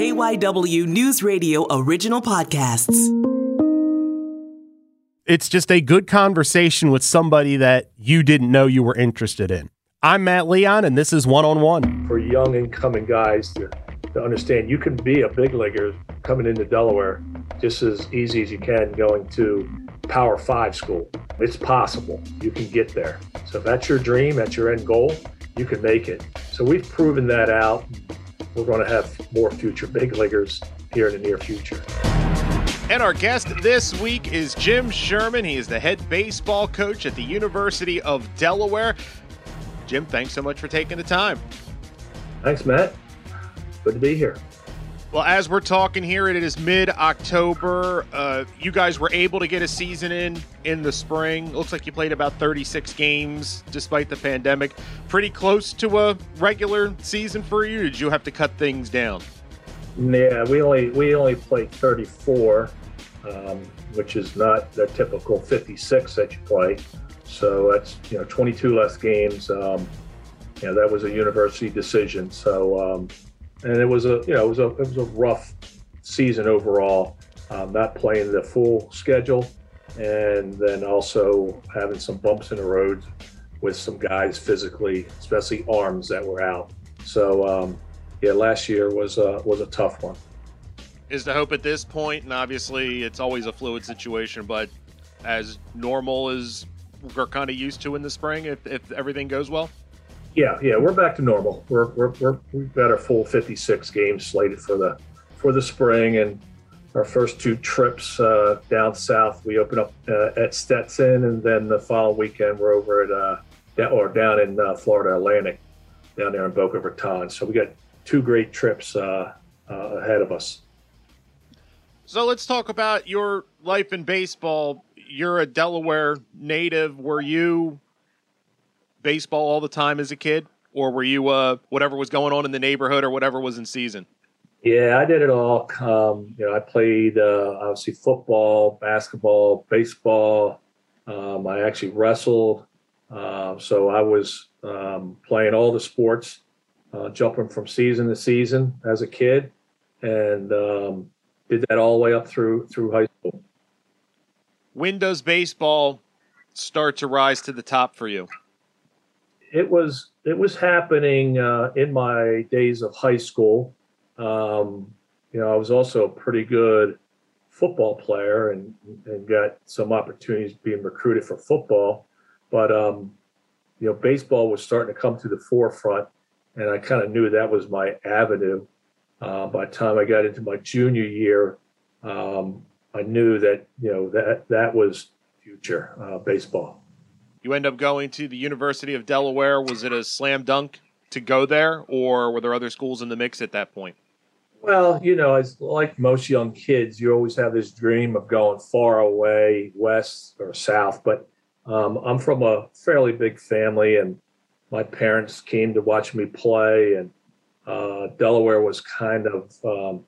KYW News Radio original podcasts. It's just a good conversation with somebody that you didn't know you were interested in. I'm Matt Leon, and this is One on One. For young incoming guys to, to understand, you can be a big leaguer coming into Delaware just as easy as you can going to Power Five school. It's possible. You can get there. So if that's your dream, that's your end goal, you can make it. So we've proven that out. We're going to have more future big leaguers here in the near future. And our guest this week is Jim Sherman. He is the head baseball coach at the University of Delaware. Jim, thanks so much for taking the time. Thanks, Matt. Good to be here. Well, as we're talking here, it is mid October. Uh, you guys were able to get a season in in the spring. Looks like you played about 36 games despite the pandemic. Pretty close to a regular season for you. Did you have to cut things down? Yeah, we only we only played 34, um, which is not the typical 56 that you play. So that's you know 22 less games. Um, that was a university decision. So um, and it was a you know it was a it was a rough season overall. Um, not playing the full schedule, and then also having some bumps in the road with some guys physically, especially arms that were out. So um, yeah, last year was a, was a tough one. Is the hope at this point, and obviously it's always a fluid situation, but as normal as we're kind of used to in the spring, if, if everything goes well? Yeah, yeah, we're back to normal. We're, we're, we're we've got our full 56 games slated for the for the spring, and our first two trips uh, down south. We open up uh, at Stetson, and then the following weekend we're over at uh, or down in uh, Florida Atlantic, down there in Boca Raton. So we got two great trips uh, uh, ahead of us. So let's talk about your life in baseball. You're a Delaware native. Were you baseball all the time as a kid, or were you uh, whatever was going on in the neighborhood or whatever was in season? Yeah, I did it all. Um, you know, I played uh, obviously football, basketball, baseball. Um, I actually wrestled. Uh, so I was um, playing all the sports, uh, jumping from season to season as a kid, and um, did that all the way up through through high school. When does baseball start to rise to the top for you? It was it was happening uh, in my days of high school. Um, you know, I was also a pretty good football player and and got some opportunities being recruited for football, but um, you know, baseball was starting to come to the forefront, and I kind of knew that was my avenue. Uh, by the time I got into my junior year, um, I knew that you know that that was future uh, baseball. You end up going to the University of Delaware. Was it a slam dunk to go there, or were there other schools in the mix at that point? Well, you know, as like most young kids, you always have this dream of going far away, west or south. But um, I'm from a fairly big family, and my parents came to watch me play, and uh, Delaware was kind of um,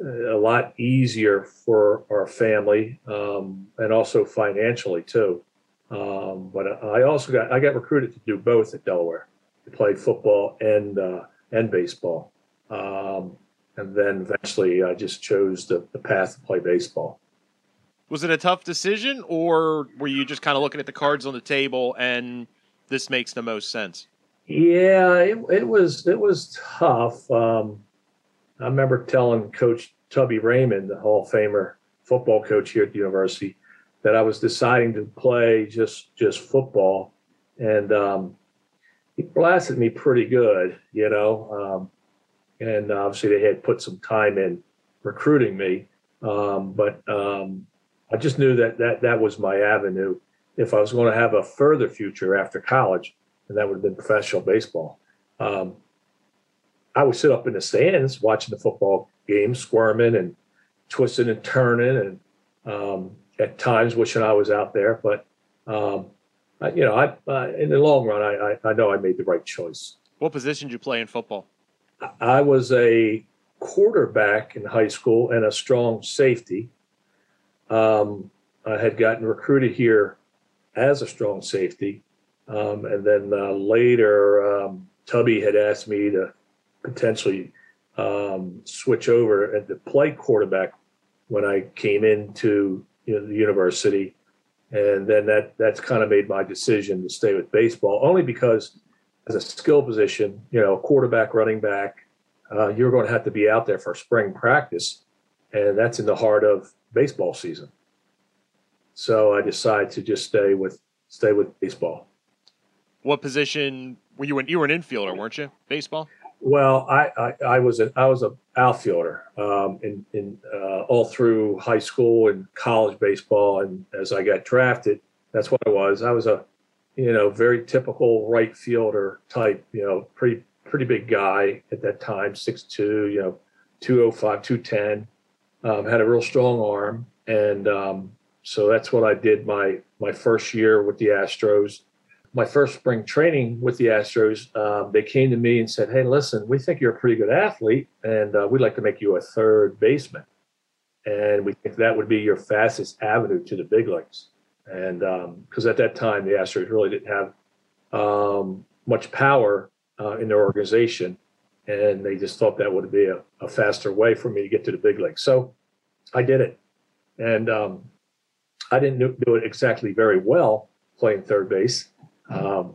a lot easier for our family, um, and also financially too. Um, but I also got I got recruited to do both at Delaware, to play football and uh, and baseball. Um, and then eventually, I just chose the, the path to play baseball. Was it a tough decision, or were you just kind of looking at the cards on the table and this makes the most sense? Yeah, it, it was it was tough. Um, I remember telling Coach Tubby Raymond, the Hall of Famer football coach here at the university, that I was deciding to play just just football, and um, he blasted me pretty good, you know. Um, and obviously they had put some time in recruiting me, um, but um, I just knew that that that was my avenue if I was going to have a further future after college, and that would have been professional baseball. Um, I would sit up in the stands watching the football game, squirming and twisting and turning, and um, at times wishing I was out there, but um, I, you know, I, uh, in the long run, I, I, I, know I made the right choice. What position did you play in football? I was a quarterback in high school and a strong safety. Um, I had gotten recruited here as a strong safety, um, and then uh, later, um, Tubby had asked me to potentially um, switch over and to play quarterback when I came into you know, the university, and then that that's kind of made my decision to stay with baseball only because as a skill position, you know, quarterback, running back, uh, you're going to have to be out there for spring practice, and that's in the heart of baseball season. So I decided to just stay with stay with baseball. What position were you in? You were an infielder, weren't you? Baseball. Well, I, I, I was an I was a outfielder um, in in uh, all through high school and college baseball, and as I got drafted, that's what I was. I was a you know very typical right fielder type. You know, pretty pretty big guy at that time, 6'2", You know, 205, 210. Um, had a real strong arm, and um, so that's what I did my my first year with the Astros my first spring training with the Astros, um, they came to me and said, "Hey, listen, we think you're a pretty good athlete, and uh, we'd like to make you a third baseman, and we think that would be your fastest avenue to the big leagues." And because um, at that time the Astros really didn't have um, much power uh, in their organization, and they just thought that would be a, a, faster way for me to get to the big leagues. So I did it, and um, I didn't do it exactly very well playing third base um,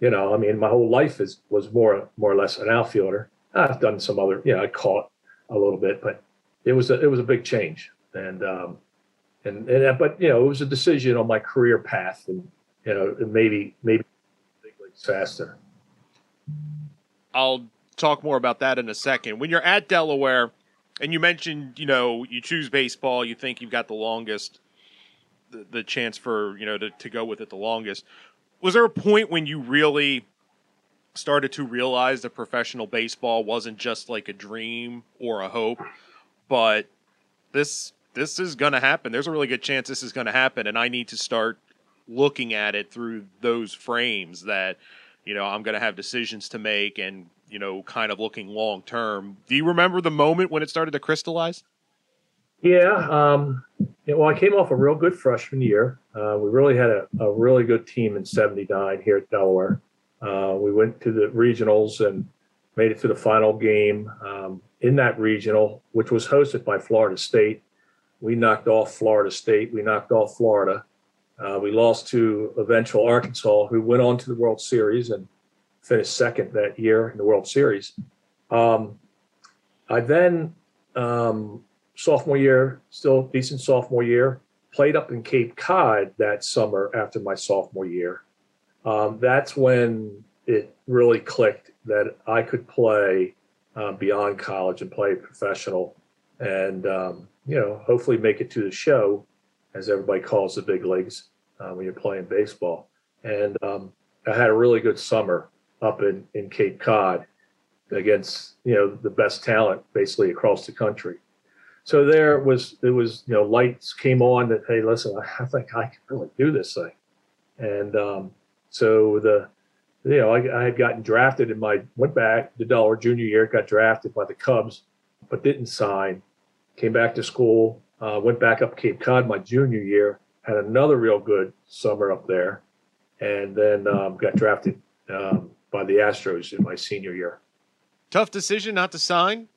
you know, I mean, my whole life is was more more or less an outfielder. I've done some other, you know, I caught a little bit, but it was a, it was a big change, and um, and and but you know, it was a decision on my career path, and you know, maybe maybe faster. I'll talk more about that in a second. When you're at Delaware, and you mentioned, you know, you choose baseball, you think you've got the longest, the, the chance for you know to, to go with it the longest was there a point when you really started to realize that professional baseball wasn't just like a dream or a hope, but this this is going to happen. There's a really good chance this is going to happen, and I need to start looking at it through those frames that you know I'm going to have decisions to make and you know kind of looking long term. Do you remember the moment when it started to crystallize? Yeah, um, yeah, well, I came off a real good freshman year. Uh, we really had a, a, really good team in '79 here at Delaware. Uh, we went to the regionals and made it to the final game um, in that regional, which was hosted by Florida State. We knocked off Florida State. We knocked off Florida. Uh, we lost to eventual Arkansas, who went on to the World Series and finished second that year in the World Series. Um, I then um, sophomore year, still decent sophomore year. Played up in Cape Cod that summer after my sophomore year. Um, that's when it really clicked that I could play uh, beyond college and play professional, and um, you know, hopefully make it to the show, as everybody calls the big leagues uh, when you're playing baseball. And um, I had a really good summer up in, in Cape Cod against you know the best talent basically across the country so there was it was you know lights came on that hey listen I think I can really do this thing, and um, so the you know I, I, had gotten drafted in my went back the Delaware junior year got drafted by the Cubs, but didn't sign. Came back to school, uh, went back up Cape Cod my junior year, had another real good summer up there, and then um, got drafted um, by the Astros in my senior year. Tough decision not to sign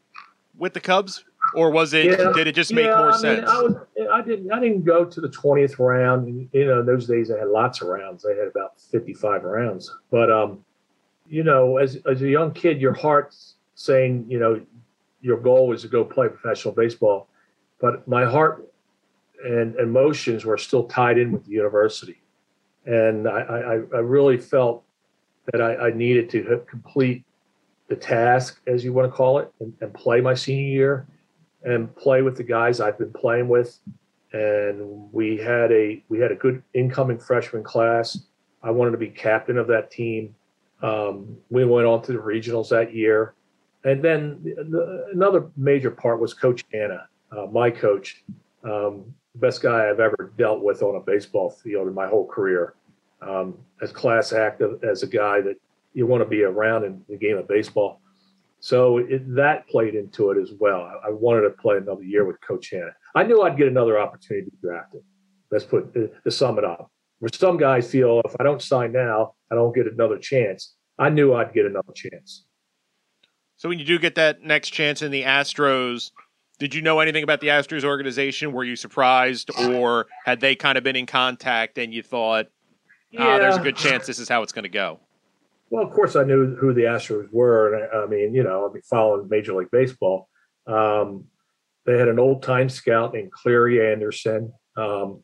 with the Cubs or was it? Yeah, did it just make yeah, more I sense? Mean, I, was, I didn't. I didn't go to the twentieth round. You know, in those days they had lots of rounds. They had about fifty-five rounds. But um, you know, as as a young kid, your heart's saying, you know, your goal was to go play professional baseball. But my heart and emotions were still tied in with the university, and I, I, I really felt that I, I needed to complete the task, as you want to call it, and, and play my senior year and play with the guys I've been playing with. And we had a we had a good incoming freshman class. I wanted to be captain of that team. Um, we went on to the regionals that year, and then the, another major part was Coach Hannah, uh, my coach, um, best guy I've ever dealt with on a baseball field in my whole career. Um, as class act as a guy that you want to be around in the game of baseball. So it, that played into it as well. I, I, wanted to play another year with Coach Hannah. I knew I'd get another opportunity to be drafted. Let's put uh, to sum it up. Where some guys feel if I don't sign now, I don't get another chance. I knew I'd get another chance. So when you do get that next chance in the Astros, did you know anything about the Astros organization? Were you surprised, or had they kind of been in contact and you thought, yeah. oh, there's a good chance this is how it's going to go? Well, of course, I knew who the Astros were, and I, I mean, you know, I've been following Major League Baseball. Um, they had an old time scout named Clary Anderson. Um,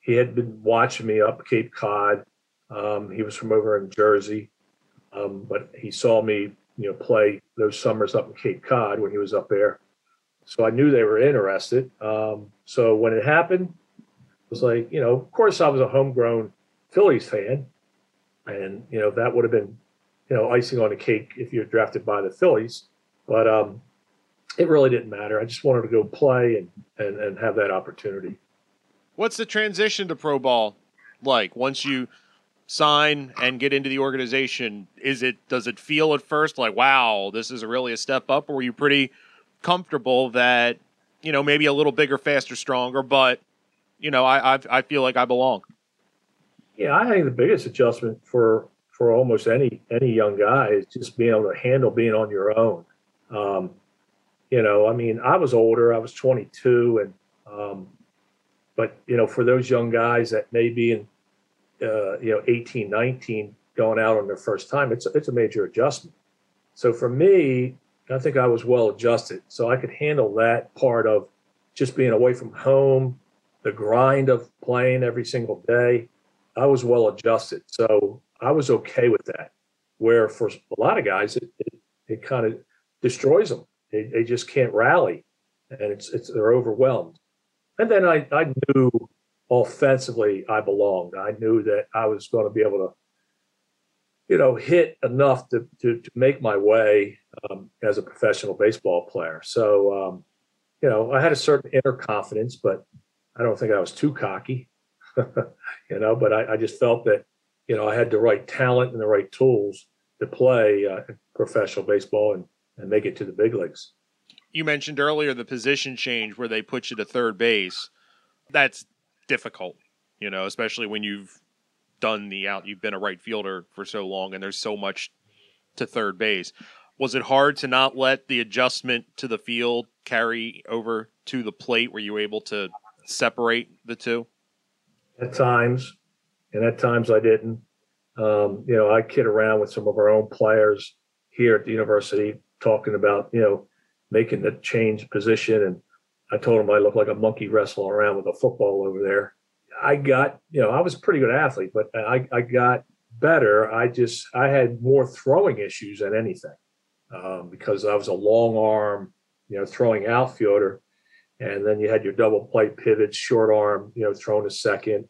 he had been watching me up Cape Cod. Um, he was from over in Jersey, um, but he saw me, you know, play those summers up in Cape Cod when he was up there. So I knew they were interested. Um, so when it happened, it was like, you know, of course I was a homegrown Phillies fan, and you know that would have been, you know, icing on the cake if you're drafted by the Phillies. But um, it really didn't matter. I just wanted to go play and, and, and have that opportunity. What's the transition to pro ball like once you sign and get into the organization? Is it does it feel at first like wow, this is really a step up, or were you pretty comfortable that you know maybe a little bigger, faster, stronger, but you know I I, I feel like I belong. Yeah, I think the biggest adjustment for for almost any any young guy is just being able to handle being on your own. Um, you know, I mean, I was older. I was 22, and um, but you know, for those young guys that may be in, uh, you know, 18, 19, going out on their first time, it's it's a major adjustment. So for me, I think I was well adjusted, so I could handle that part of just being away from home, the grind of playing every single day. I was well adjusted, so I was okay with that. Where for a lot of guys, it, it, it kind of destroys them they, they just can't rally, and it's it's they're overwhelmed. And then I I knew offensively I belonged. I knew that I was going to be able to, you know, hit enough to to, to make my way um, as a professional baseball player. So, um, you know, I had a certain inner confidence, but I don't think I was too cocky, you know. But I, I, just felt that, you know, I had the right talent and the right tools to play uh, professional baseball, and and make it to the big leagues. You mentioned earlier the position change where they put you to third base. That's difficult, you know, especially when you've done the out, you've been a right fielder for so long and there's so much to third base. Was it hard to not let the adjustment to the field carry over to the plate? Were you able to separate the two? At times, and at times I didn't. Um, you know, I kid around with some of our own players here at the university talking about you know making the change position, and I told him I looked like a monkey wrestling around with a football over there. I got you know I was a pretty good athlete, but I I got better. I just I had more throwing issues than anything um, because I was a long arm, you know, throwing outfielder, and then you had your double play pivots, short arm, you know, thrown a second,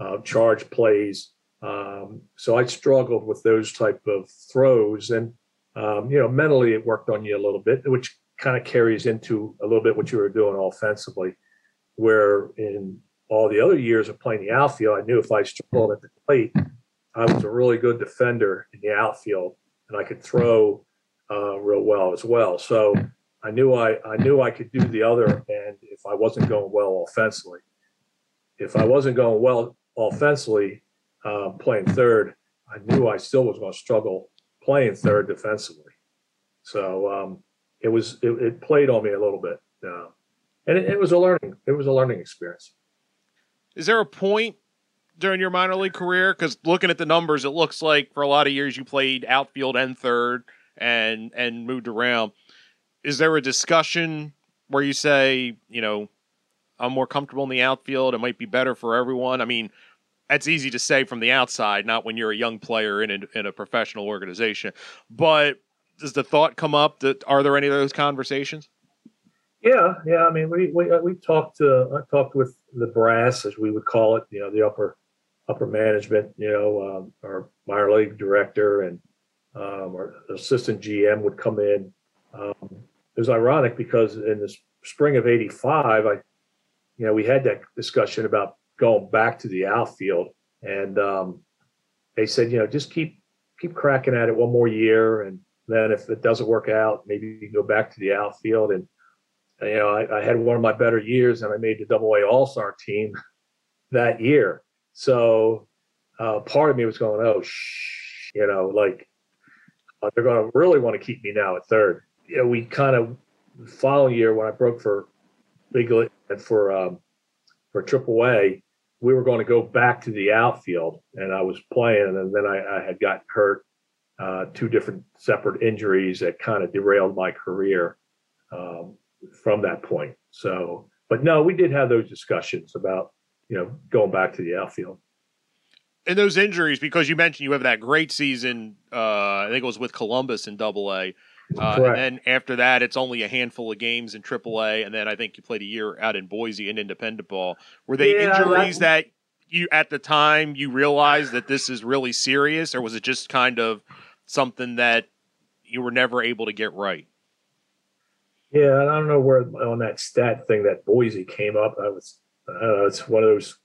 uh, charge plays. Um, so I struggled with those type of throws, and um, you know, mentally it worked on you a little bit, which kind of carries into a little bit what you were doing offensively. Where in all the other years of playing the outfield, I knew if I struggled at the plate, I was a really good defender in the outfield, and I could throw uh, real well as well. So I knew I I knew I could do the other and if I wasn't going well offensively. If I wasn't going well offensively, uh, playing third, I knew I still was going to struggle playing third defensively. So um, it was it, it, played on me a little bit, uh, and it, it, was a learning it was a learning experience. Is there a point during your minor league career? Because looking at the numbers, it looks like for a lot of years you played outfield and third, and and moved around. Is there a discussion where you say, you know, I'm more comfortable in the outfield. It might be better for everyone. I mean, that's easy to say from the outside, not when you're a young player in a, in a professional organization. But does the thought come up that are there any of those conversations? Yeah, yeah. I mean, we we uh, we talked to I talked with the brass, as we would call it, you know, the upper upper management, you know, um, our minor league director and um, our assistant GM would come in. Um, it was ironic because in the spring of '85, I, you know, we had that discussion about going back to the outfield. And um, they said, you know, just keep keep cracking at it one more year, and then if it doesn't work out, maybe you can go back to the outfield. And you know, I, I had one of my better years, and I made the Double A All Star team that year. So uh, part of me was going, oh, shh, you know, like uh, they're going to really want to keep me now at third. You know, we kind of the following year when I broke for big and for um, for AAA, we were going to go back to the outfield, and I was playing, and then I, I had gotten hurt, uh, two different separate injuries that kind of derailed my career um, from that point. So, but no, we did have those discussions about you know going back to the outfield. And those injuries, because you mentioned you have that great season, uh, I think it was with Columbus in Double A. Uh, and then after that, it's only a handful of games in AAA, and then I think you played a year out in Boise in independent ball. Were they yeah, injuries that, that you at the time you realized that this is really serious, or was it just kind of something that you were never able to get right? Yeah, I don't know where on that stat thing that Boise came up. I was, I don't know, it's one of those.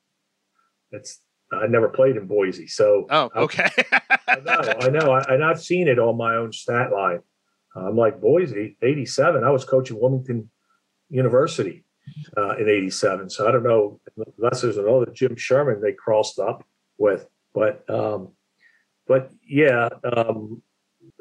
It's I never played in Boise, so oh, okay. I, I know, I know, I, and I've seen it on my own stat line. I'm like Boise, 87. I was coaching Wilmington University uh, in 87. So I don't know unless there's another Jim Sherman they crossed up with. But um, but yeah, um,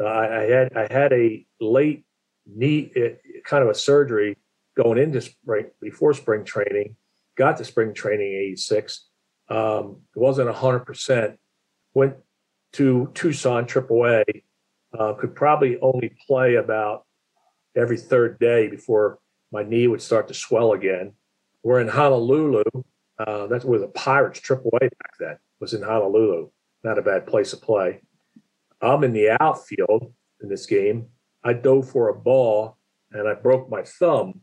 I, I, had I had a late knee eh, kind of a surgery going into spring before spring training. Got to spring training 86. Um, it wasn't 100%. Went to Tucson AAA uh, could probably only play about every third day before my knee would start to swell again. We're in Honolulu. Uh, that's where the Pirates AAA back then was in Honolulu. Not a bad place to play. I'm in the outfield in this game. I dove for a ball and I broke my thumb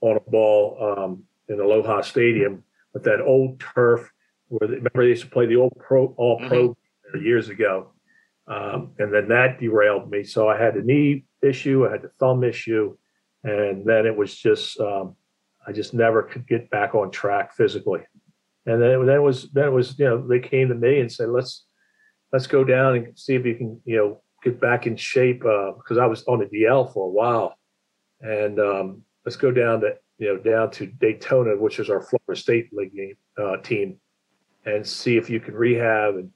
on a ball um, in Aloha Stadium with that old turf where they, remember they used to play the old pro all pro mm-hmm. years ago. Um, and then that derailed me. So I had a knee issue, I had a thumb issue, and then it was just um, I just never could get back on track physically. And then it, then it was then it was you know they came to me and said let's let's go down and see if you can you know get back in shape because uh, I was on the DL for a while, and um, let's go down to you know down to Daytona, which is our Florida State League game, uh, team, and see if you can rehab. And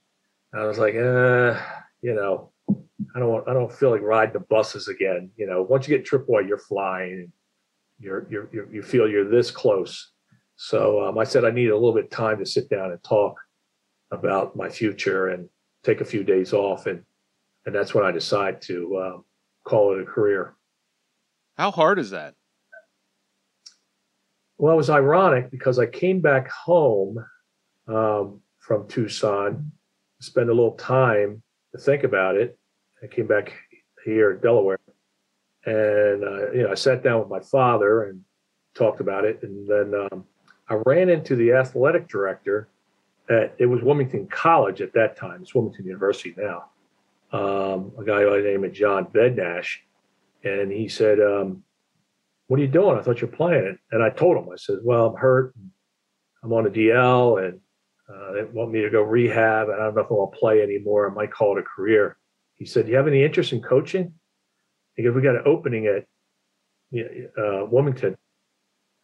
I was like, uh, you know, I don't want, I don't feel like riding the buses again. You know, once you get AAA, you're flying. You're, you're, you're you feel you're this close. So um, I said I need a little bit of time to sit down and talk about my future and take a few days off, and and that's when I decide to um, call it a career. How hard is that? Well, it was ironic because I came back home um, from Tucson, spend a little time to think about it. I came back here in Delaware, and uh, you know I sat down with my father and talked about it, and then um, I ran into the athletic director at it was Wilmington College at that time. It's Wilmington University now. Um, a guy by the name of John Bednash, and he said, um, "What are you doing? I thought you're playing." It. And I told him, I said, "Well, I'm hurt. I'm on a DL, and uh, they want me to go rehab, and I don't know if I'll play anymore. I might call it a career. He said, "Do you have any interest in coaching?" Goes, "We got an opening at uh, Wilmington."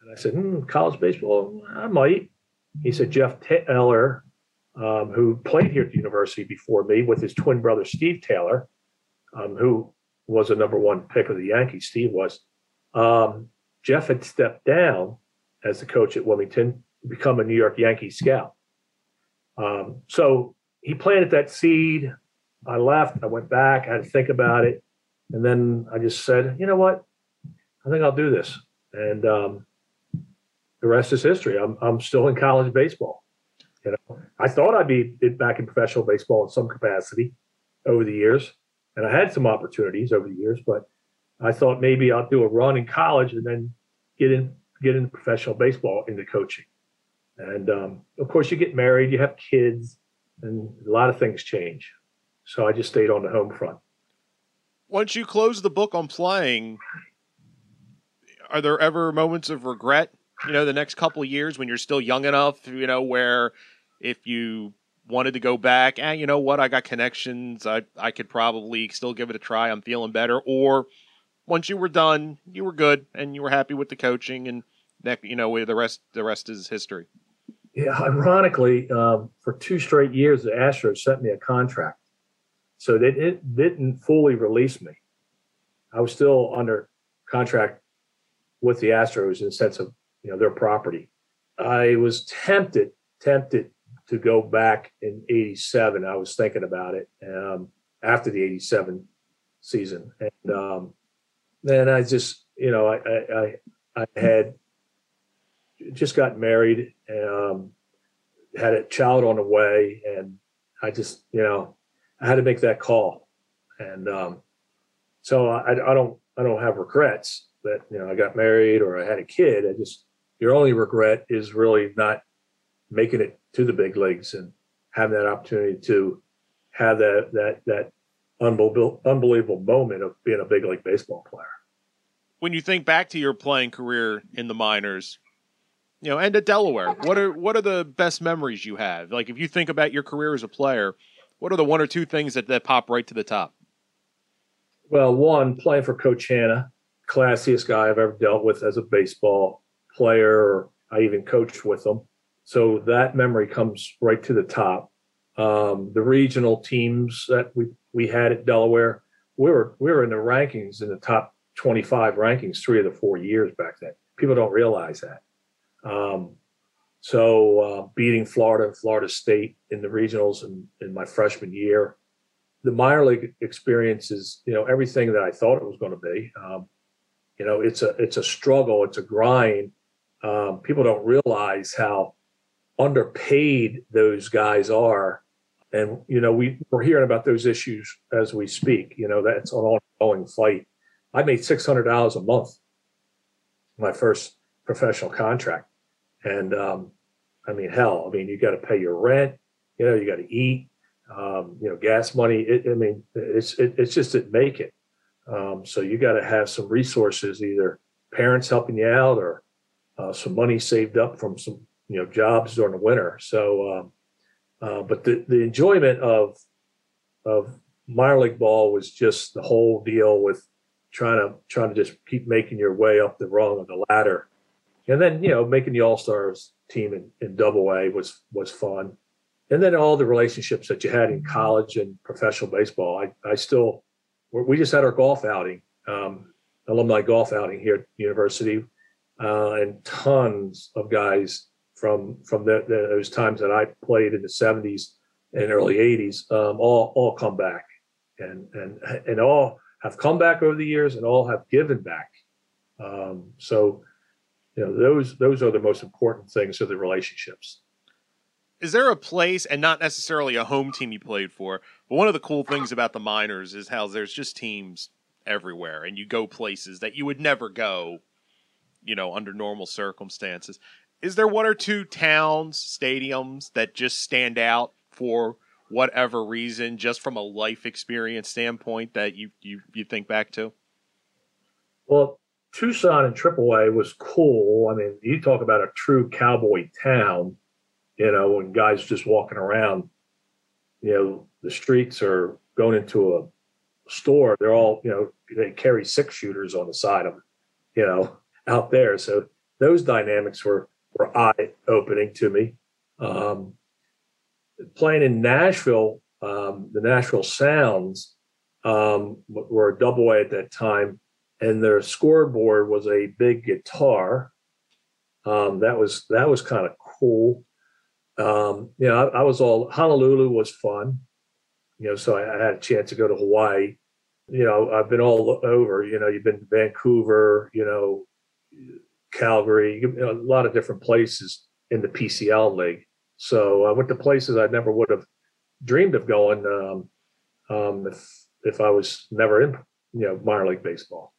And I said, hmm, "College baseball? I might." He said, "Jeff Taylor, um, who played here at the university before me with his twin brother Steve Taylor, um, who was a number one pick of the Yankees. Steve was. Um, Jeff had stepped down as the coach at Wilmington to become a New York Yankees scout. Um, so he planted that seed. I left. I went back. I had to think about it, and then I just said, you know what? I think I'll do this. And um, the rest is history. I'm I'm still in college baseball. You know, I thought I'd be back in professional baseball in some capacity over the years, and I had some opportunities over the years, but I thought maybe I'll do a run in college and then get in get into professional baseball into coaching. And um, of course, you get married, you have kids, and a lot of things change. So I just stayed on the home front. Once you close the book on playing, are there ever moments of regret? You know, the next couple years when you're still young enough, you know, where if you wanted to go back, and eh, you know what, I got connections, I I could probably still give it a try. I'm feeling better. Or once you were done, you were good and you were happy with the coaching, and that you know the rest the rest is history. Yeah, ironically, um, for two straight years, the Astros sent me a contract, so they it didn't fully release me. I was still under contract with the Astros in the sense of you know their property. I was tempted, tempted to go back in '87. I was thinking about it um, after the '87 season, and um, then I just you know I I, I had just got married, um, had a child on the way, and I just you know I had to make that call, and um, so I, I don't I don't have regrets that you know I got married or I had a kid. I just your only regret is really not making it to the big leagues and having that opportunity to have that that that unbelievable unbelievable moment of being a big league baseball player. When you think back to your playing career in the minors, you know, and at Delaware, what are what are the best memories you have? Like if you think about your career as a player, what are the one or two things that, that pop right to the top? Well, one, playing for Coach Hannah, classiest guy I've ever dealt with as a baseball player. Or I even coached with him. So that memory comes right to the top. Um, the regional teams that we, we had at Delaware, we were we were in the rankings in the top 25 rankings three of the four years back then. People don't realize that. Um, so uh, beating Florida and Florida State in the regionals in, in my freshman year, the minor league experience is you know everything that I thought it was going to be. Um, you know, it's a it's a struggle, it's a grind. Um, people don't realize how underpaid those guys are, and you know we we're hearing about those issues as we speak. You know, that's an ongoing fight. I made six hundred dollars a month, my first professional contract, and um, I mean, hell, I mean, you got to pay your rent. You know, you got to eat um, you know, gas money. It, I mean, it's it, it's just didn't make it. Um, so you got to have some resources, either parents helping you out or uh, some money saved up from some you know jobs during the winter. So, um, uh, but the the enjoyment of of minor league ball was just the whole deal with trying to trying to just keep making your way up the rung of the ladder, and then you know making the All Stars team in, in Double A was was fun and then all the relationships that you had in college and professional baseball. I, I still, we just had our golf outing, um, alumni golf outing here at university, uh, and tons of guys from from the, the, those times that I played in the '70s and early '80s, um, all all come back, and and and all have come back over the years, and all have given back. Um, so, you know, those those are the most important things of the relationships. Is there a place and not necessarily a home team you played for but one of the cool things about the minors is how there's just teams everywhere and you go places that you would never go you know under normal circumstances. Is there one or two towns stadiums that just stand out for whatever reason just from a life experience standpoint that you you, you think back to? Well tucson and aaa was cool i mean you talk about a true cowboy town you know, when guys just walking around, you know, the streets are going into a store, they're all, you know, they carry six shooters on the side of, them, you know, out there. So those dynamics were were eye opening to me. Um, playing in Nashville, um, the Nashville Sounds um, were a double A at that time, and their scoreboard was a big guitar. Um, that was that was kind of cool. Um, you know, I, I, was all Honolulu was fun. You know, so I, I, had a chance to go to Hawaii. You know, I've been all over. You know, you've been to Vancouver. You know, Calgary. You know, a lot of different places in the PCL league. So I went to places I never would have dreamed of going um, um, if if I was never in you know minor league baseball.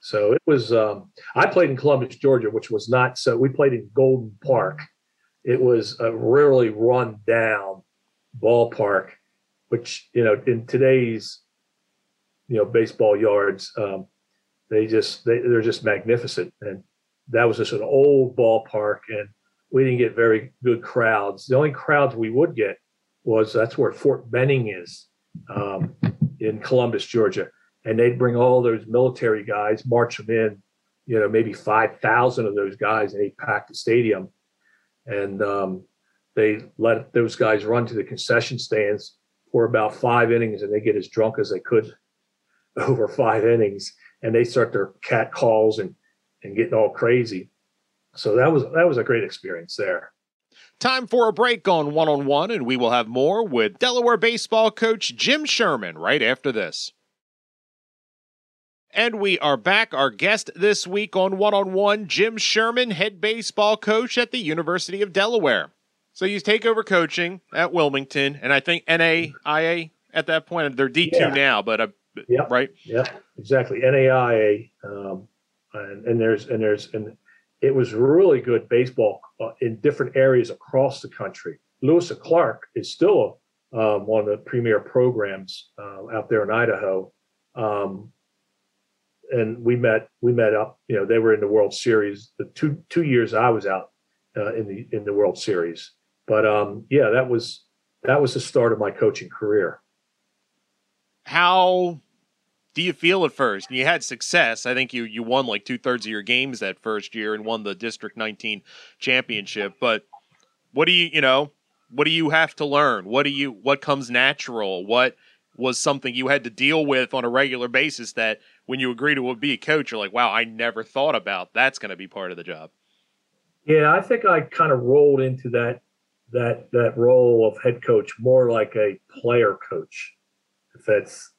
So it was. Um, I played in Columbus, Georgia, which was not so. We played in Golden Park it was a really run down ballpark, which you know in today's you know baseball yards, um, they just they, they're just magnificent, and that was just an old ballpark, and we didn't get very good crowds. The only crowds we would get was that's where Fort Benning is um, in Columbus, Georgia, and they'd bring all those military guys, march them in, you know, maybe five thousand of those guys, and they pack the stadium and um, they let those guys run to the concession stands for about five innings, and they get as drunk as they could over five innings, and they start their cat calls and and getting all crazy. So that was that was a great experience there. Time for a break on one on one, and we will have more with Delaware baseball coach Jim Sherman right after this. And we are back. Our guest this week on One on One, Jim Sherman, head baseball coach at the University of Delaware. So you take over coaching at Wilmington, and I think NAIA at that point they're D two yeah. now, but uh, yep. right? Yeah, exactly. NAIA, um, and, and there's and there's and it was really good baseball uh, in different areas across the country. Lewis and Clark is still um, one of the premier programs uh, out there in Idaho. Um, and we met we met up you know they were in the world series the two two years i was out uh, in the in the world series. But um yeah that was that was the start of my coaching career. How do you feel at first? You had success. I think you you won like two-thirds of your games that first year and won the district 19 championship. But what do you you know what do you have to learn? What do you what comes natural? What was something you had to deal with on a regular basis that when you agree to be a coach, you're like, wow, I never thought about that's going to be part of the job. Yeah, I think I kind of rolled into that that that role of head coach more like a player coach, if that's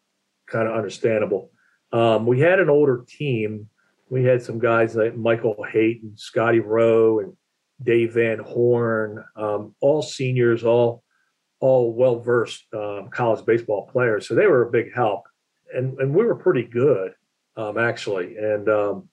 kind of understandable. Um, we had an older team. We had some guys like Michael and Scotty Rowe and Dave Van Horn, um, all seniors, all all well versed um, college baseball players. So they were a big help, and and we were pretty good um, actually. And, um,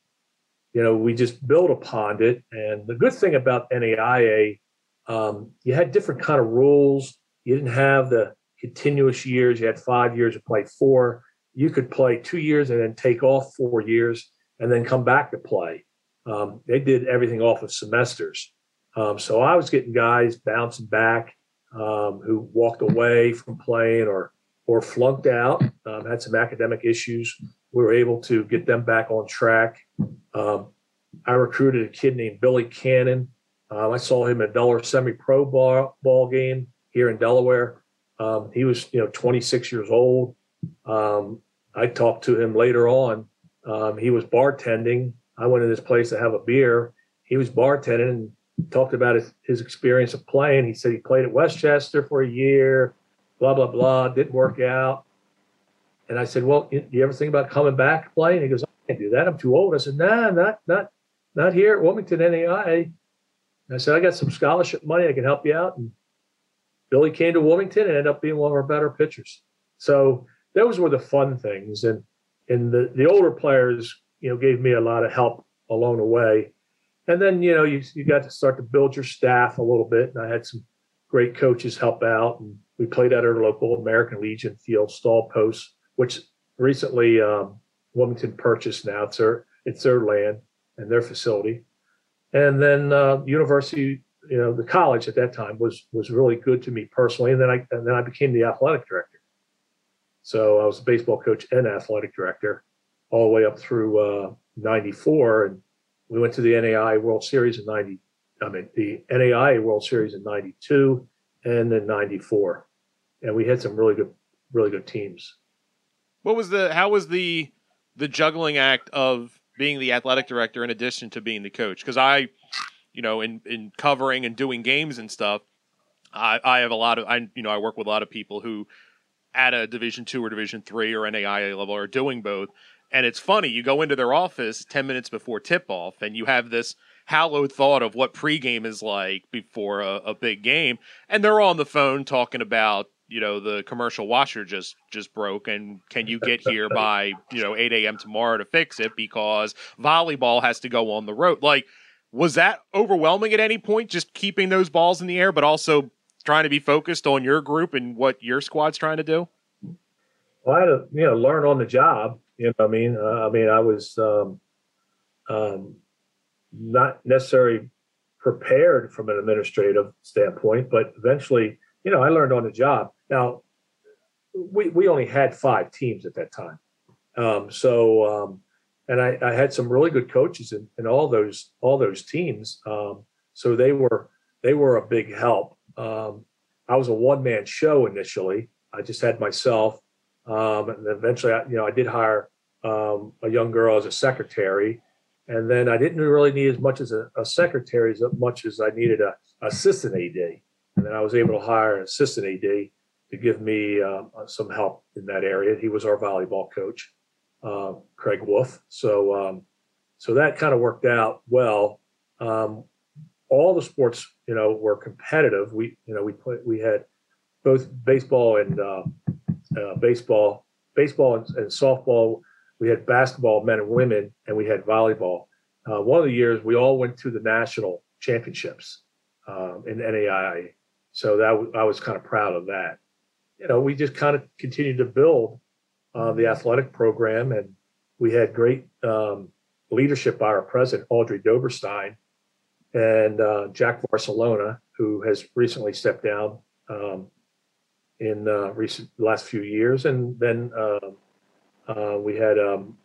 you know, we just built upon it. And the good thing about NAIA, um, you had different kind of rules. You didn't have the continuous years. You had five years to play four. You could play two years and then take off four years and then come back to play. Um, they did everything off of semesters. Um, so I was getting guys bouncing back um, who walked away from playing or or flunked out, um, had some academic issues. We were able to get them back on track. Um, I recruited a kid named Billy Cannon. Um, I saw him at Delaware Semi Pro ball, ball game here in Delaware. Um, he was, you know, 26 years old. Um, I talked to him later on. Um, he was bartending. I went to this place to have a beer. He was bartending and talked about his, his experience of playing. He said he played at West Chester for a year blah blah blah. Didn't work out. And I said, "Well, do you ever think about coming back playing?" He goes, "I can't do that. I'm too old." I said, "Nah, not not not here at Wilmington NAI." And I said, "I got some scholarship money. I can help you out." And Billy came to Wilmington and ended up being one of our better pitchers. So those were the fun things, and and the the older players, you know, gave me a lot of help along the way. And then you know you you got to start to build your staff a little bit, and I had some great coaches help out and we played at our local American Legion field, Stall Post, which recently um, Wilmington purchased now. It's their, it's their land and their facility. And then uh, university, you know, the college at that time was was really good to me personally. And then I and then I became the athletic director. So I was a baseball coach and athletic director all the way up through uh, 94. And we went to the NAI World Series in 90. I mean, the NAI World Series in 92 and then 94 and we had some really good, really good teams. What was the? How was the the juggling act of being the athletic director in addition to being the coach? Because I, you know, in in covering and doing games and stuff, I I have a lot of I you know I work with a lot of people who at a Division two or Division three or NAIA level are doing both. And it's funny, you go into their office 10 minutes before tip off and you have this hallowed thought of what pregame is like before a, a, big game. And they're on the phone talking about you know the commercial washer just just broke and can you get here by you know 8 a.m tomorrow to fix it because volleyball has to go on the road like was that overwhelming at any point just keeping those balls in the air but also trying to be focused on your group and what your squad's trying to do well i had to you know learn on the job you know what i mean uh, i mean i was um, um, not necessarily prepared from an administrative standpoint but eventually you know i learned on the job now, we, we only had five teams at that time. Um, so, um, and I, I, had some really good coaches in, in all those all those teams. Um, so they were they were a big help. Um, I was a one man show initially. I just had myself, um, and eventually, I, you know, I did hire um, a young girl as a secretary, and then I didn't really need as much as a, a secretary as much as I needed a assistant AD, and then I was able to hire an assistant AD to give me um, some help in that area. He was our volleyball coach, uh, Craig Wolf. So um, so that kind of worked out well. Um, all the sports, you know, were competitive. We, you know, we put we had both baseball and uh, uh, baseball, baseball and, and, softball. We had basketball, men and women, and we had volleyball. Uh, one of the years, we all went to the national championships um, in NAIA. So that w- I was kind of proud of that. You know, we just kind of continued to build uh, the athletic program, and we had great um, leadership by our president, Audrey Doberstein, and uh, Jack Varsalona, who has recently stepped down um, in uh, recent last few years, and then uh, uh we had um,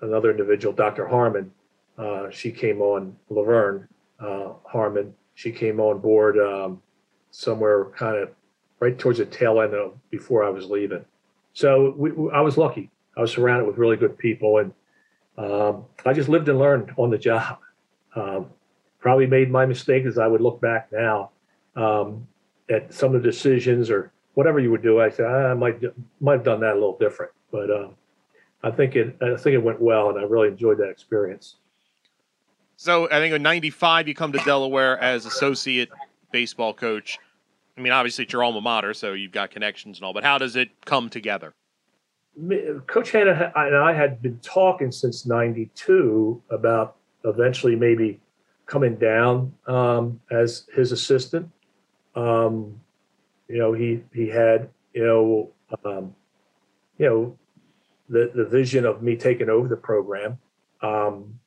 another individual, Dr. Harmon. Uh, she came on Laverne uh, Harmon. She came on board um, somewhere kind of right towards the tail end of before I was leaving. So we, I was lucky. I was surrounded with really good people, and um, I just lived and learned on the job. Um, probably made my mistake as I would look back now um, at some of the decisions or whatever you would do. I said ah, I might might have done that a little different, but uh, I think it I think it went well, and I really enjoyed that experience. So I think in '95 you come to Delaware as associate baseball coach. I mean, obviously it's your alma mater, so you've got connections and all. But how does it come together? Coach Hannah and I had been talking since '92 about eventually maybe coming down um, as his assistant. Um, you know, he he had you know um, you know the the vision of me taking over the program. Um,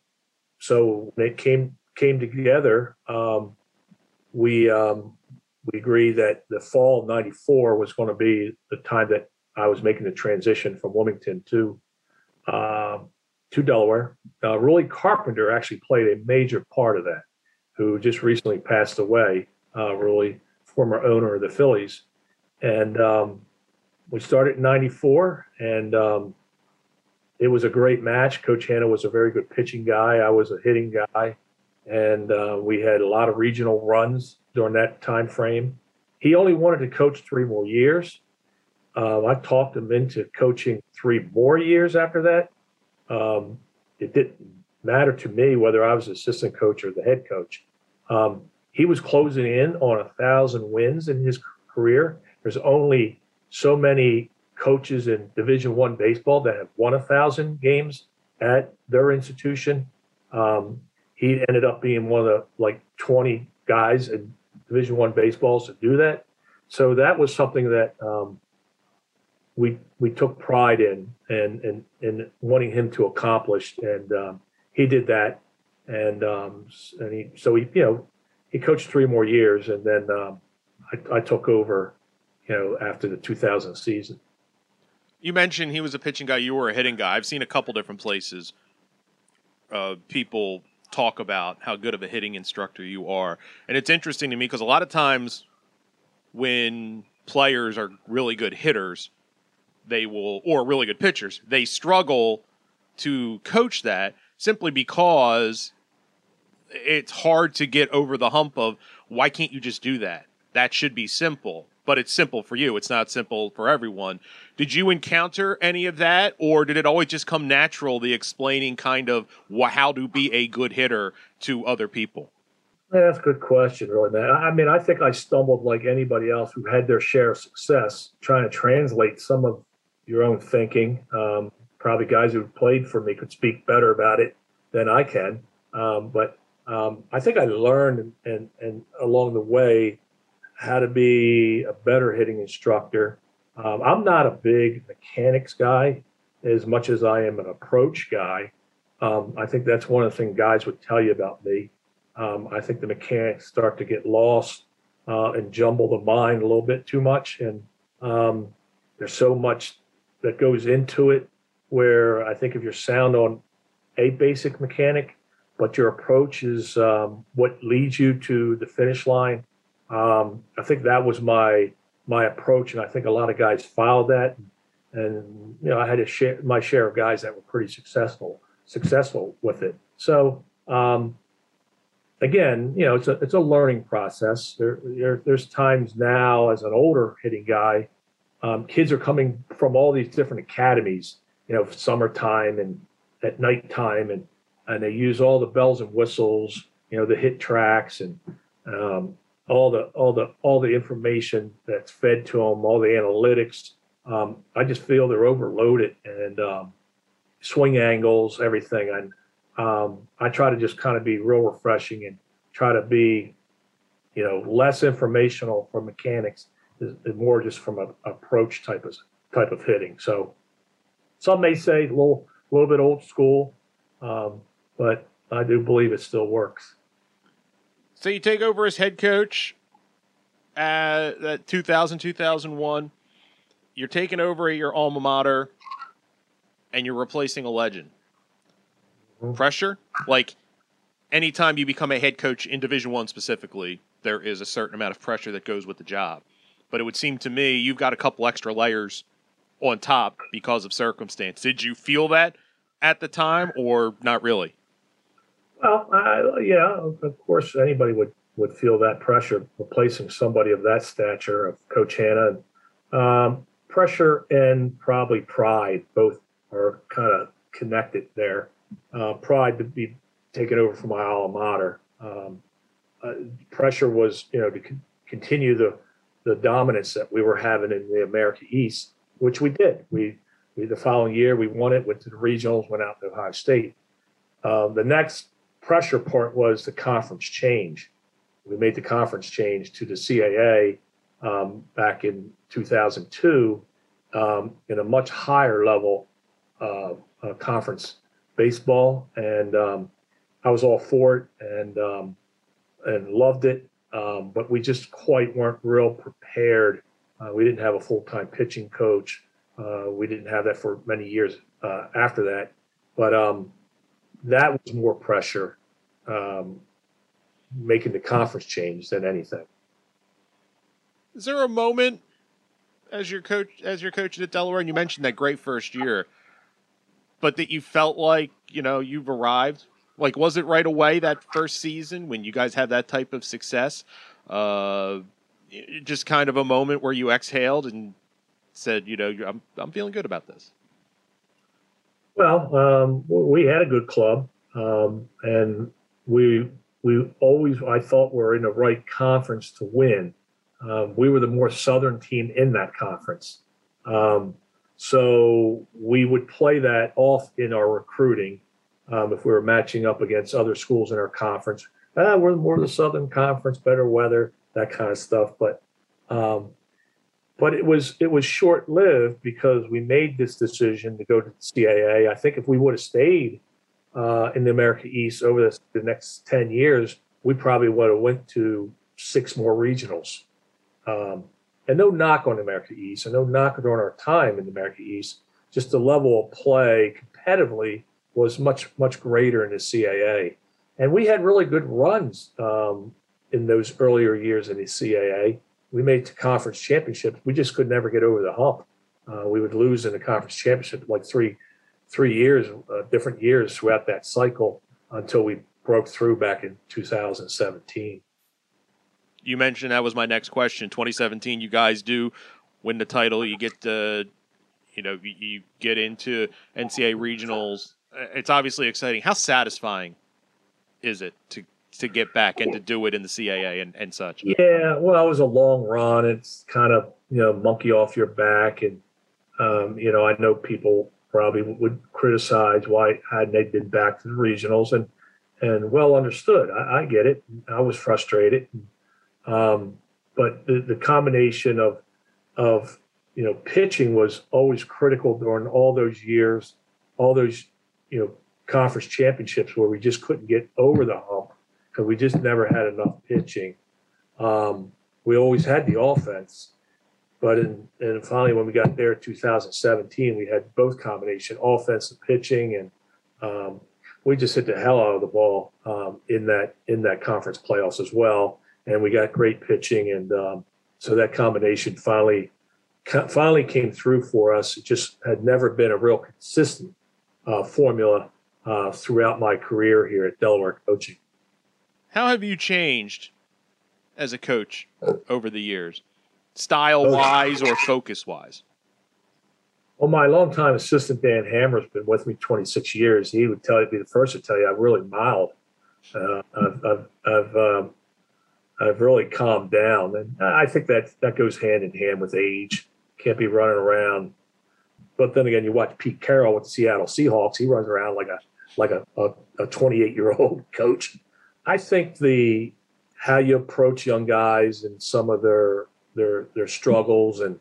so when it came came together, um, we um, we agreed that the fall of '94 was going to be the time that I was making the transition from Wilmington to uh, to Delaware. Uh, Ruly Carpenter actually played a major part of that, who just recently passed away. Uh, Ruly, former owner of the Phillies, and um, we started in '94, and um, it was a great match. Coach Hannah was a very good pitching guy. I was a hitting guy, and uh, we had a lot of regional runs during that time frame. He only wanted to coach three more years. Uh, I talked him into coaching three more years after that. Um, it didn't matter to me whether I was assistant coach or the head coach. Um, he was closing in on a thousand wins in his career. There's only so many coaches in Division One baseball that have won a thousand games at their institution. Um, he ended up being one of the like 20 guys in Division One baseballs to do that. So that was something that um, we we took pride in and and and wanting him to accomplish, and um, he did that. And um, and he so he you know he coached three more years, and then um, I, I took over, you know, after the 2000 season. You mentioned he was a pitching guy. You were a hitting guy. I've seen a couple different places. Uh, people talk about how good of a hitting instructor you are, and it's interesting to me because a lot of times when players are really good hitters, they will, or really good pitchers, they struggle to coach that simply because it's hard to get over the hump of why can't you just do that? That should be simple, but it's simple for you. It's not simple for everyone. Did you encounter any of that, or did it always just come natural, the explaining kind of how to be a good hitter to other people? Yeah, that's a good question, really, man. I mean, I think I stumbled like anybody else who had their share of success trying to translate some of your own thinking. Um, probably guys who played for me could speak better about it than I can. Um, but um, I think I learned and, and, along the way how to be a better hitting instructor. Um, I'm not a big mechanics guy as much as I am an approach guy. Um, I think that's one of the things guys would tell you about me. Um, I think the mechanics start to get lost uh, and jumble the mind a little bit too much. And um, there's so much that goes into it where I think if you're sound on a basic mechanic, but your approach is um, what leads you to the finish line. Um, I think that was my my approach, and I think a lot of guys followed that. and you know I had a share my share of guys that were pretty successful successful with it. So um, again, you know, it's a it's a learning process. There, there there's times now as an older hitting guy, um, kids are coming from all these different academies. You know, summertime and at nighttime, and and they use all the bells and whistles. You know, the HitTrax and um, all the all the all the information that's fed to them, all the analytics. Um, I just feel they're overloaded and um, swing angles, everything. And um, I try to just kind of be real refreshing and try to be, you know, less informational for mechanics, is more just from an approach type of type of hitting. So some may say a little little bit old school, um, but I do believe it still works. So you take over as head coach at that 2000 2001. You're taking over at your alma mater, and you're replacing a legend. Mm-hmm. Pressure, like anytime you become a head coach in Division One specifically, there is a certain amount of pressure that goes with the job. But it would seem to me you've got a couple extra layers on top because of circumstance. Did you feel that at the time, or not really? Well, uh, yeah, of course, anybody would would feel that pressure replacing somebody of that stature of Coach Hannah. Um, pressure and probably pride both are kind of connected there. Uh, pride to be taken over from my alma mater. Um, uh, pressure was, you know, to con- continue the the dominance that we were having in the America East, which we did. We, we the following year we won it, went to the regionals, went out to Ohio State. Uh, the next pressure part was the conference change. We made the conference change to the CAA um, back in 2002 um, in a much higher level uh, uh, conference baseball, and um, I was all for it and um, and loved it. Um, but we just quite weren't real prepared. Uh, we didn't have a full time pitching coach. Uh, we didn't have that for many years uh, after that. But um, that was more pressure um, making the conference change than anything. Is there a moment as your coach as your coach at Delaware, and you mentioned that great first year, but that you felt like you know you've arrived? Like, was it right away that first season when you guys had that type of success? Uh, just kind of a moment where you exhaled and said, you know, I'm I'm feeling good about this. Well, um, we had a good club, um, and we we always I thought we were in the right conference to win. Um, we were the more southern team in that conference, um, so we would play that off in our recruiting um, if we were matching up against other schools in our conference. Ah, we're more the Southern Conference, better weather, that kind of stuff. But um, but it was it was short lived because we made this decision to go to the CAA. I think if we would have stayed uh, in the America East over the, the next ten years, we probably would have went to six more regionals. Um, and no knock on America East, and no knock on our time in the America East. Just the level of play competitively was much much greater in the CAA, and we had really good runs um, in those earlier years in the CAA we made to conference championships. We just could never get over the hump. Uh, we would lose in the conference championship like three three years, uh, different years throughout that cycle until we broke through back in 2017. You mentioned that was my next question. 2017, you guys do win the title. You get the, you know, you get into NCAA regionals. It's obviously exciting. How satisfying is it to to get back and to do it in the CAA and, and such? Yeah, well, it was a long run. It's kind of you know monkey off your back, and um, you know I know people probably would criticize why hadn't they been back to the regionals, and and well understood. I, I get it. I was frustrated, um, but the, the combination of of you know pitching was always critical during all those years, all those you know conference championships where we just couldn't get over the hump because we just never had enough pitching. Um, we always had the offense, but in, and finally when we got there in 2017, we had both combination offense and pitching, and um, we just hit the hell out of the ball um, in that in that conference playoffs as well. And we got great pitching, and um, so that combination finally finally came through for us. It just had never been a real consistent uh, formula uh, throughout my career here at Delaware coaching. How have you changed as a coach over the years, style wise or focus wise? Well, my longtime assistant Dan Hammer's been with me 26 years. He would tell you, be the first to tell you, I'm really mild. Uh, I've, I've, I've, um, I've really calmed down, and I think that that goes hand in hand with age. Can't be running around. But then again, you watch Pete Carroll with the Seattle Seahawks. He runs around like a like a, a 28 year old coach. I think the how you approach young guys and some of their their their struggles and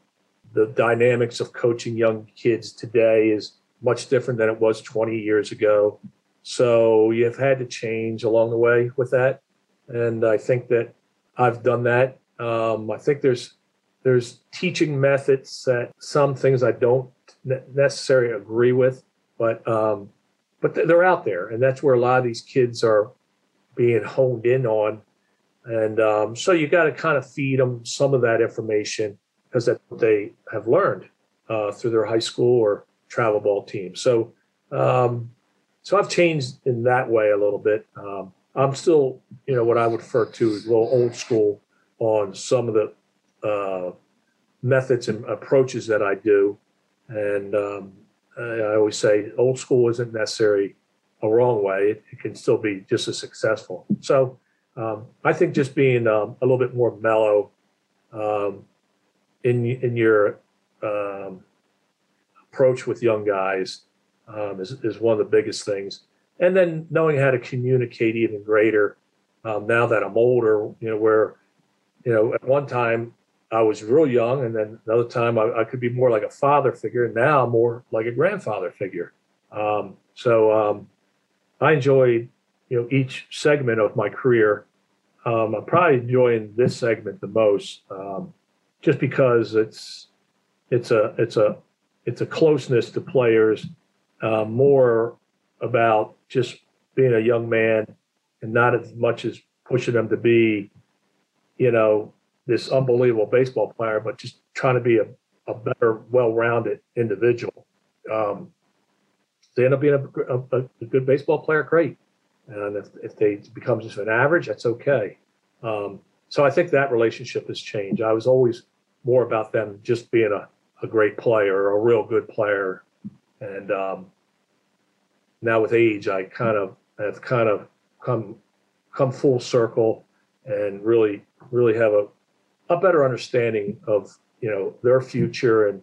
the dynamics of coaching young kids today is much different than it was 20 years ago. So you've had to change along the way with that, and I think that I've done that. Um, I think there's there's teaching methods that some things I don't necessarily agree with, but um, but they're out there, and that's where a lot of these kids are being honed in on, and um, so you got to kind of feed them some of that information because what they have learned uh, through their high school or travel ball team. So um, so I've changed in that way a little bit. Um, I'm still, you know, what I would refer to as a little old school on some of the uh, methods and approaches that I do. And um, I always say old school isn't necessarily a wrong way. It, it can still be just as successful. So um, I think just being um, a little bit more mellow um, in in your um, approach with young guys um, is, is one of the biggest things. And then knowing how to communicate even greater um, now that I'm older, you know, where, you know, at one time I was real young, and then another time I, I could be more like a father figure, and now I'm more like a grandfather figure. So I enjoyed, you know, each segment of my career. Um, I'm probably enjoying this segment the most, um, just because it's it's a it's a it's a closeness to players uh, more about just being a young man and not as much as pushing them to be, you know, this unbelievable baseball player, but just trying to be a, a better, well-rounded individual. Um, they end up being a, a, a, good baseball player, great. And if, if they become just an average, that's okay. Um, so I think that relationship has changed. I was always more about them just being a, a great player, a real good player, and um, now with age, I kind of have kind of come come full circle and really really have a a better understanding of you know their future and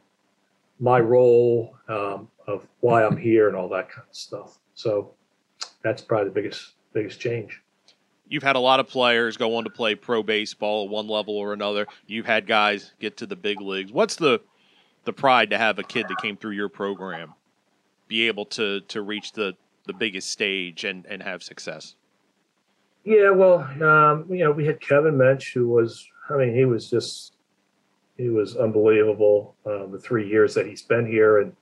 my role um, of why I'm here and all that kind of stuff. So that's probably the biggest biggest change. You've had a lot of players go on to play pro baseball at one level or another. You've had guys get to the big leagues. What's the the pride to have a kid that came through your program be able to to reach the the biggest stage and and have success? Yeah, well, um, you know, we had Kevin Mench, who was, I mean, he was just, he was unbelievable. Um, the three years that he spent here, and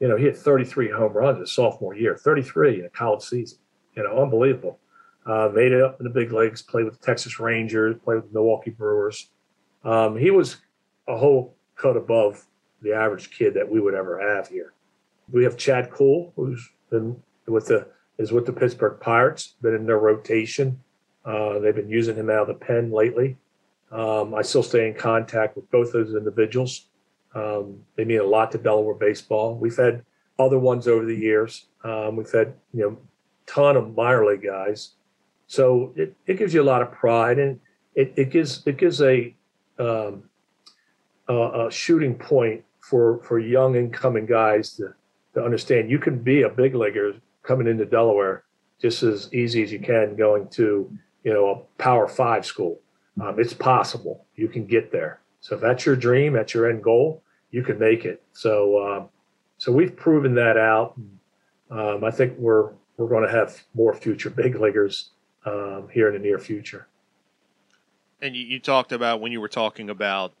you know, he had 33 home runs his sophomore year, 33 in a college season. You know, unbelievable. Uh, made it up in the big leagues, played with the Texas Rangers, played with the Milwaukee Brewers. Um, he was a whole cut above the average kid that we would ever have here. We have Chad Kuhl, who's been with the is with the Pittsburgh Pirates, been in their rotation. Uh, they've been using him out of the pen lately. Um, I still stay in contact with both those individuals. Um, they mean a lot to Delaware baseball. We've had other ones over the years. Um, we've had you know ton of minor league guys, so it, it gives you a lot of pride and it, it gives it gives a, um, a, a shooting point for for young incoming guys to to understand you can be a big leaguer coming into Delaware just as easy as you can going to you know a Power Five school. Um, it's possible you can get there. So if that's your dream, that's your end goal, you can make it. So um, so we've proven that out. Um, I think we're we're going to have more future big leaguers um, here in the near future. And you, you talked about when you were talking about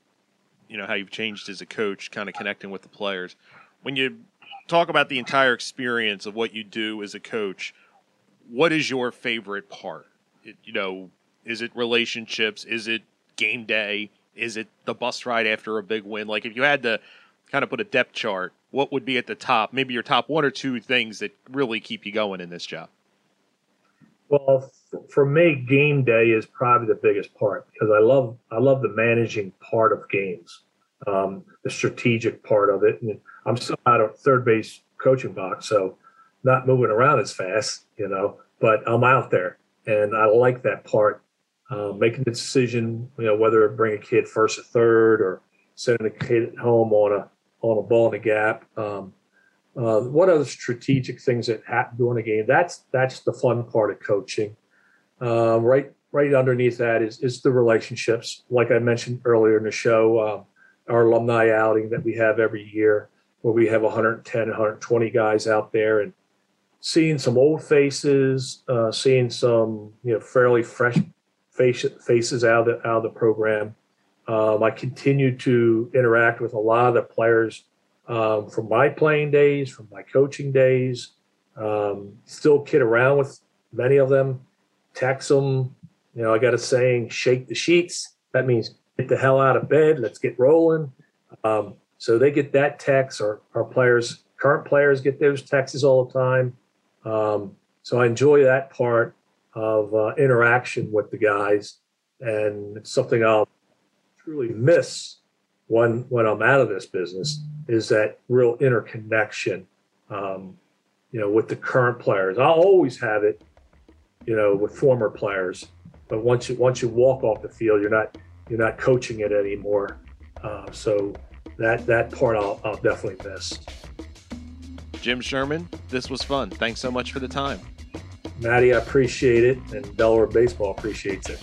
you know how you've changed as a coach, kind of connecting with the players. When you talk about the entire experience of what you do as a coach. What is your favorite part? It, you know, is it relationships? Is it game day? Is it the bus ride after a big win? Like if you had to kind of put a depth chart, what would be at the top? Maybe your top one or two things that really keep you going in this job. Well, for me, game day is probably the biggest part because I love I love the managing part of games, um, the strategic part of it. And I'm still out of third base coaching box, so not moving around as fast, you know. But I'm out there, and I like that part, uh, making the decision, you know, whether to bring a kid first or third, or sending a kid home on a on a ball in the gap. Um, uh, what other strategic things that happen during a game? That's that's the fun part of coaching. Uh, right right underneath that is is the relationships. Like I mentioned earlier in the show, uh, our alumni outing that we have every year, where we have 110, 120 guys out there, and seeing some old faces, uh, seeing some you know fairly fresh face, faces out of the, out of the program. Um, I continue to interact with a lot of the players um, from my playing days, from my coaching days. Um, still kid around with many of them, text them. You know, I got a saying, shake the sheets. That means get the hell out of bed. Let's get rolling. Um, so they get that text. Our, our players, current players get those texts all the time. Um, so I enjoy that part of uh, interaction with the guys. And it's something I'll truly miss when when I'm out of this business is that real interconnection, um, you know, with the current players. I'll always have it, you know, with former players, but once you once you walk off the field, you're not you're not coaching it anymore. Uh, so that that part I'll, I'll definitely miss. Jim Sherman, this was fun. Thanks so much for the time. Matty, I appreciate it, and Delaware Baseball appreciates it.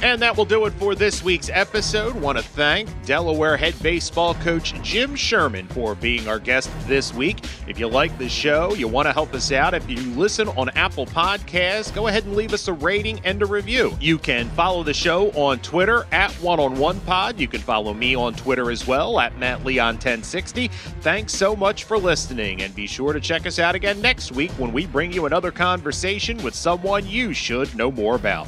And that will do it for this week's episode. Want to thank Delaware head baseball coach Jim Sherman for being our guest this week. If you like the show, you want to help us out, if you listen on Apple Podcasts, go ahead and leave us a rating and a review. You can follow the show on Twitter at One on One Pod. You can follow me on Twitter as well at Matt Leon 1060. Thanks so much for listening, and be sure to check us out again next week when we bring you another conversation with someone you should know more about.